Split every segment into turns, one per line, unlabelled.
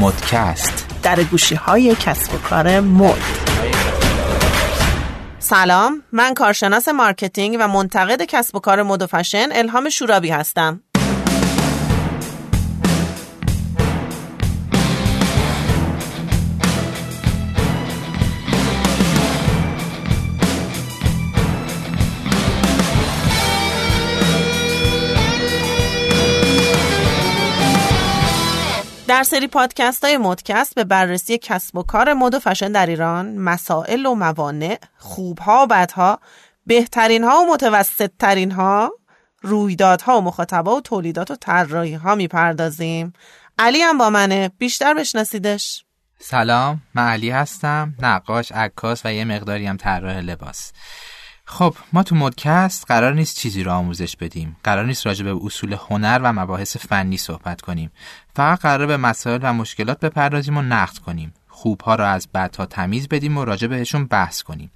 مدکست.
در گوشی های کسب و کار مد. سلام من کارشناس marketing و منتقد کسب و کار مد و فشن الهام شورابی هستم. در سری پادکست های مدکست به بررسی کسب و کار مد و فشن در ایران مسائل و موانع خوبها و بدها بهترین ها و متوسط ترین ها رویدادها و مخاطبا و تولیدات و طراحی ها می‌پردازیم. علی هم با منه. بیشتر بشناسیدش.
سلام من علی هستم. نقاش عکاس و یه مقداری هم طراح لباس. خب ما تو مدکست قرار نیست چیزی رو آموزش بدیم. قرار نیست راجع به اصول هنر و مباحث فنی صحبت کنیم. فقط قرار به مسائل و مشکلات بپردازیم و نقد کنیم. خوبها رو از بدها تمیز بدیم و راجع بهشون بحث کنیم.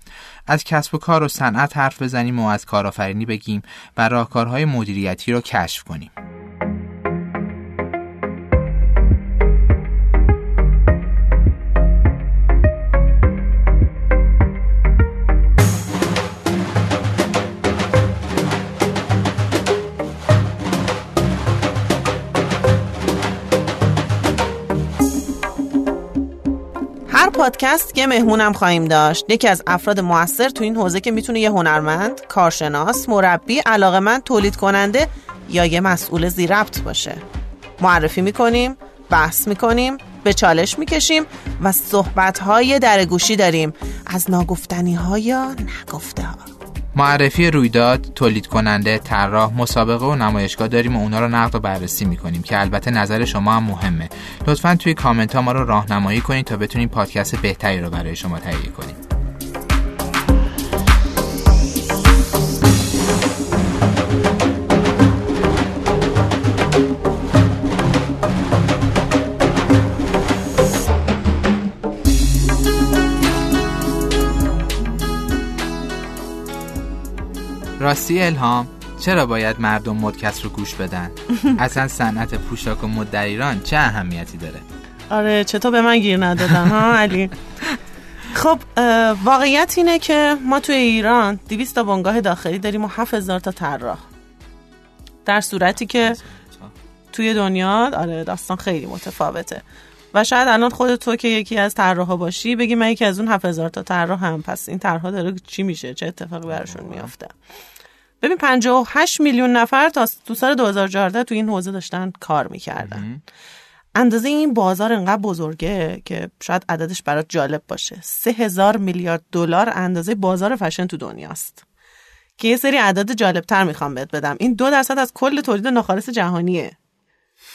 از کسب و کار و صنعت حرف بزنیم و از کارآفرینی بگیم و راهکارهای مدیریتی رو کشف کنیم.
پادکست یه مهمونم خواهیم داشت. یکی از افراد موثر تو این حوزه که می‌تونه یه هنرمند کارشناس مربی علاقمند تولید کننده یا یه مسئول زیربط باشه. معرفی می‌کنیم بحث می‌کنیم به چالش می‌کشیم و صحبت های در گوشی داریم. از ناگفتنی ها یا نگفته ها
معرفی رویداد، تولید کننده، طراح، مسابقه و نمایشگاه داریم و اونا رو نقد و بررسی می‌کنیم که البته نظر شما هم مهمه. لطفا توی کامنت ها ما رو راهنمایی کنید تا بتونیم پادکست بهتری رو برای شما تهیه کنیم. راستی الهام چرا باید مردم مدکست رو گوش بدن؟ اصلا صنعت پوشاک و مد در ایران چه اهمیتی داره؟
آره چطور به من گیر ندادن ها علی؟ خب واقعیت اینه که ما توی ایران 200 تا بنگاه داخلی داریم و 7000 تا طراح. در صورتی که توی دنیا آره داستان خیلی متفاوته. و شاید الان خود تو که یکی از طراحا باشی بگی من یکی از اون 7000 تا طراح هم پس این طرحها داره چی میشه؟ چه اتفاقی براشون میافته؟ ببین 58 میلیون نفر تا تو سال 2014 تو این حوزه داشتن کار می‌کردن. اندازه این بازار انقدر بزرگه که شاید عددش برات جالب باشه. سه هزار میلیارد دلار اندازه بازار فشن تو دنیاست. که یه سری عدد جالبتر می‌خوام بهت بدم. این دو درصد از کل تولید ناخالص جهانیه.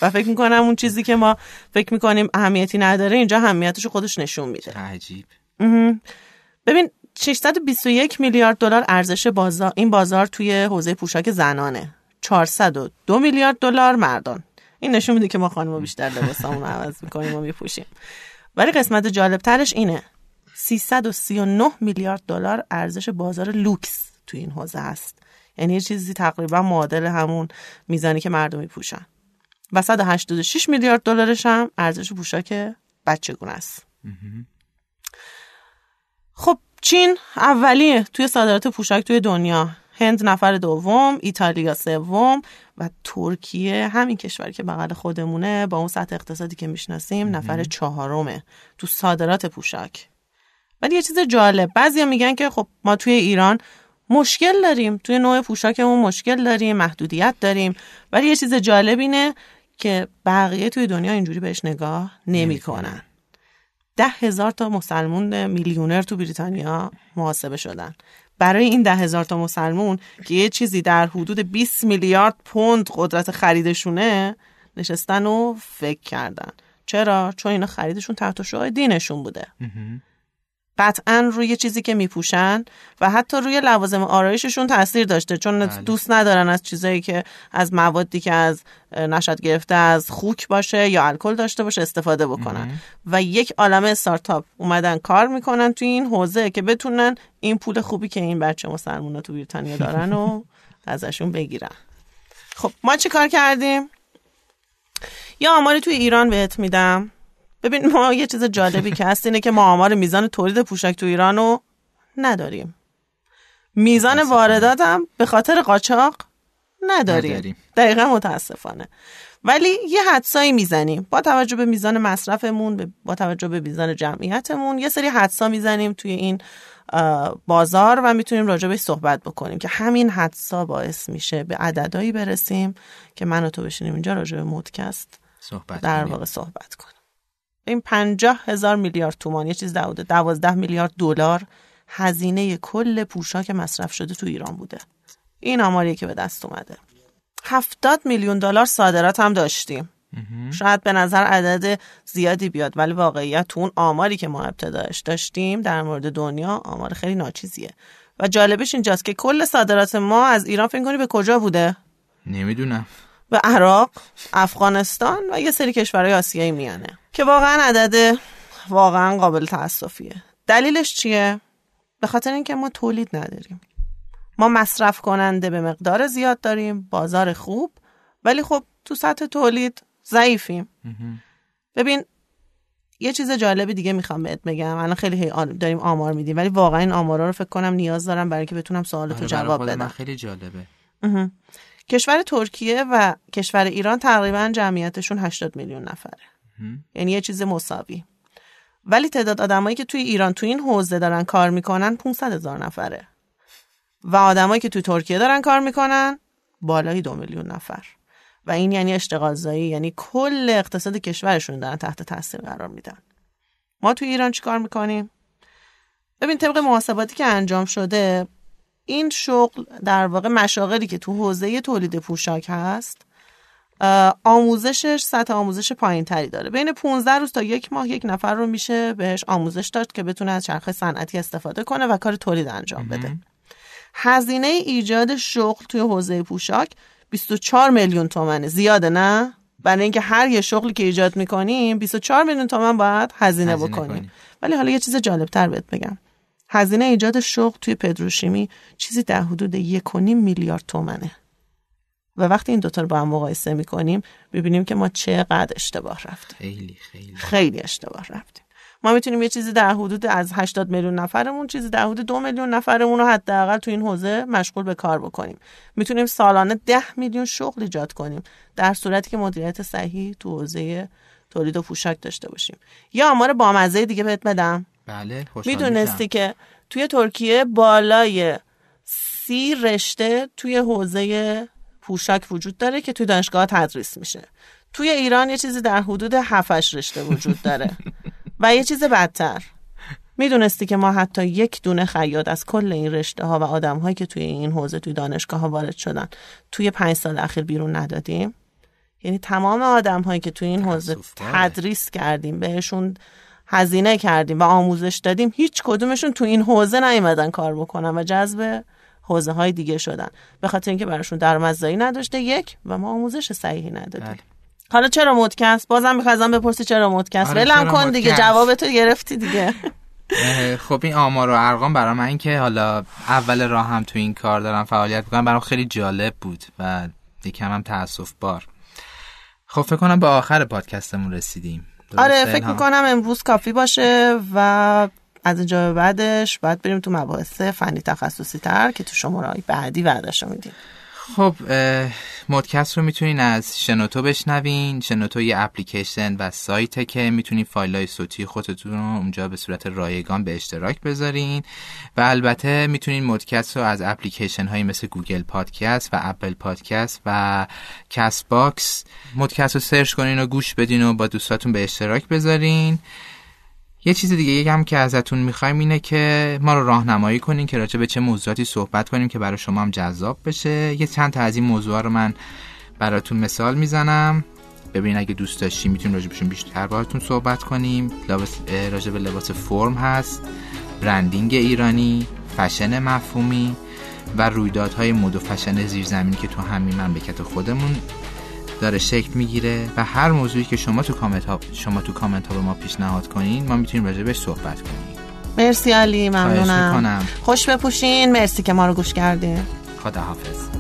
و فکر می‌کنم اون چیزی که ما فکر می‌کنیم اهمیتی نداره اینجا اهمیتش خودش نشون میده.
عجیب.
ببین 621 میلیارد دلار ارزش بازار این بازار توی حوزه پوشاک زنانه. 402 میلیارد دلار مردان. این نشون میده که ما خانم بیشتر لباسامون عوض می‌کنیم و میپوشیم. ولی قسمت جالب ترش اینه 339 میلیارد دلار ارزش بازار لوکس توی این حوزه هست. یعنی یه چیزی تقریبا معادل همون میزانی که مردم میپوشن. و 186 میلیارد دلارش هم ارزش پوشاک بچگونه است. خب چین اولیه توی صادرات پوشاک توی دنیا. هند نفر دوم ایتالیا سوم و ترکیه همین کشوری که بغل خودمونه با اون سطح اقتصادی که می‌شناسیم نفر چهارمه تو صادرات پوشاک. ولی یه چیز جالب بعضیا میگن که خب ما توی ایران مشکل داریم توی نوع پوشاکمون مشکل داریم محدودیت داریم. ولی یه چیز جالب اینه که بقیه توی دنیا اینجوری بهش نگاه نمی‌کنن. ده هزار تا مسلمون میلیونر تو بریتانیا محاسبه شدن. برای این ده هزار تا مسلمون که یه چیزی در حدود 20 میلیارد پوند قدرت خریدشونه نشستن و فکر کردن. چرا؟ چون اینا خریدشون تحت شعاع دینشون بوده. قطعا روی چیزی که میپوشن و حتی روی لوازم آرایششون تاثیر داشته چون
بله.
دوست ندارن از چیزایی که از موادی که از نشد گرفته از خوک باشه یا الکل داشته باشه استفاده بکنن. و یک عالم استارتاپ اومدن کار می‌کنن توی این حوزه که بتونن این پول خوبی که این بچه مسلمونا تو بریتانیا دارن و ازشون بگیرن. خب ما چی کار کردیم؟ یا آماری توی ایران بهت میدم. ببین ما یه چیز جالبی که هست اینه که ما آمار میزان تولید پوشک تو ایران رو نداریم. میزان واردات هم به خاطر قاچاق نداریم,
نداریم.
دقیقا متاسفانه. ولی یه حدسایی می‌زنیم. با توجه به میزان مصرفمون به- با توجه به میزان جمعیتمون یه سری حدسا می‌زنیم توی این بازار و می‌تونیم راجع بهش صحبت بکنیم که همین حدسا باعث میشه به عددهایی برسیم که من و تو بشینیم اینجا راجع به مودکست در. واقع صحبت کنیم. این پنجاه هزار میلیارد تومان یه چیز دوازده دوازده میلیارد دلار هزینه کل پوشاک مصرف شده تو ایران بوده. این آماریه که به دست اومده. هفتاد میلیون دلار صادرات هم داشتیم. شاید به نظر عدد زیادی بیاد ولی واقعیت تو اون آماری که ما ابتدایش داشتیم در مورد دنیا آمار خیلی ناچیزیه. و جالبش اینجاست که کل صادرات ما از ایران فکر کنی به کجا بوده؟
نمی‌دونم.
به عراق، افغانستان و یه سری کشورهای آسیایی میانه. که واقعا عدد واقعا قابل تاسفیه دلیلش چیه؟ به خاطر اینکه ما تولید نداریم. ما مصرف کننده به مقدار زیاد داریم بازار خوب ولی خب تو سطح تولید ضعیفیم. ببین یه چیز جالب دیگه می‌خوام بهت بگم. الان خیلی هی داریم آمار میدیم ولی واقعا این آمارا رو فکر کنم نیاز دارم برای اینکه بتونم سوالتو
آره،
جواب بدم.
خیلی جالبه.
کشور ترکیه و کشور ایران تقریبا جمعیتشون 80 میلیون نفره. یعنی یه چیز مساوی. ولی تعداد آدمایی که توی ایران توی این حوزه دارن کار می‌کنن 500 هزار نفره. و آدمایی که توی ترکیه دارن کار می‌کنن بالای دو میلیون نفر. و این یعنی اشتغال زایی یعنی کل اقتصاد کشورشون دارن تحت تاثیر قرار میدن. ما توی ایران چیکار می‌کنیم؟ ببین طبق محاسباتی که انجام شده این شغل در واقع مشاغلی که تو حوزه تولید پوشاک هست آموزشش سطح آموزش پایین تری داره. بین 15 روز تا یک ماه یک نفر رو میشه بهش آموزش داد که بتونه از چرخه صنعتی استفاده کنه و کار تولید انجام بده. هزینه ایجاد شغل توی حوزه پوشاک 24 میلیون تومنه. زیاده نه؟ برای اینکه هر یه شغلی که ایجاد می‌کنیم 24 میلیون تومن باید هزینه,
هزینه
بکنیم.
کنیم.
ولی حالا یه چیز جالب تر بهت بگم. هزینه ایجاد شغل توی پدروشیمی چیزی در حدود یک و نیم میلیارد تومنه. و وقتی این دوتا رو با هم مقایسه می‌کنیم ببینیم که ما چقدر اشتباه رفتیم.
خیلی خیلی.
خیلی اشتباه رفتیم. ما می‌تونیم یه چیزی در حدود از 80 میلیون نفرمون چیزی در حدود دو میلیون نفرمون رو حداقل تو این حوزه مشغول به کار بکنیم. می‌تونیم سالانه ده میلیون شغل ایجاد کنیم در صورتی که مدیریت صحیح تو حوزه تولید و پوشاک داشته باشیم. یا آمار بامزه دیگه بهت بدم.
بله
می‌دونستی. که توی ترکیه بالای سی رشته توی حوزه پوشاک وجود داره که توی دانشگاه تدریس میشه. توی ایران یه چیزی در حدود هفتش رشته وجود داره. و یه چیز بدتر. می‌دونستی که ما حتی یک دونه خیاط از کل این رشته ها و آدم هایی که توی این حوزه توی دانشگاه ها وارد شدن توی پنج سال اخیر بیرون ندادیم؟ یعنی تمام آدم هایی که توی این حوزه. تدریس کردیم بهشون هزینه کردیم و آموزش دادیم هیچ کدومشون تو این حوزه نیومدن کار بکنن و جذب حوزه های دیگه شدن. به خاطر اینکه براشون درآمدزایی نداشته یک و ما آموزش صحیحی ندادیم.
بله.
حالا چرا مدکست بازم می‌خوای ازم بپرسی چرا مدکست
آره،
ولم کن دیگه؟ جواب تو گرفتی دیگه.
خب این آمار و ارقام برای من که حالا اول راه هم تو این کار دارم فعالیت می‌کنم برام خیلی جالب بود و یکم هم تاسف بار خب فکر کنم به آخر پادکستمون رسیدیم.
آره فکر؟ می‌کنم امروز کافی باشه و از اینجا به بعدش باید بریم تو مباحث فنی تخصصی تر که تو شماره بعدی وعدش میدیم.
خب اه، مدکست رو می‌تونین از شنوتو بشنوین. شنوتو یه اپلیکیشن و سایته که می‌تونین فایل های صوتی خودتون رو اونجا به صورت رایگان به اشتراک بذارین. و البته می‌تونین مدکست رو از اپلیکیشن هایی مثل Google Podcast و Apple Podcast و Castbox مدکست رو search کنین و گوش بدین و با دوستاتون به اشتراک بذارین. یه چیز دیگه هم که ازتون می‌خوایم اینه که ما رو راهنمایی کنین که راجع به چه موضوعاتی صحبت کنیم که برای شما هم جذاب بشه. یه چند تا از این موضوع رو من براتون مثال می‌زنم. ببین اگه دوست داشتی می‌تونیم راجع بهشون بیشتر باهاتون صحبت کنیم. لباس راجع به لباس فرم هست. برندینگ ایرانی فشن مفهومی و رویدادهای مد و فشن زیرزمینی که تو همین مملکت خودمون داره شکل می‌گیره و هر موضوعی که شما تو کامنت ها شما تو کامنت ها به ما پیشنهاد کنین ما می‌تونیم راجع بهش صحبت کنیم.
مرسی علی ممنونم. خوش بپوشین. مرسی که ما رو گوش کردین.
خداحافظ.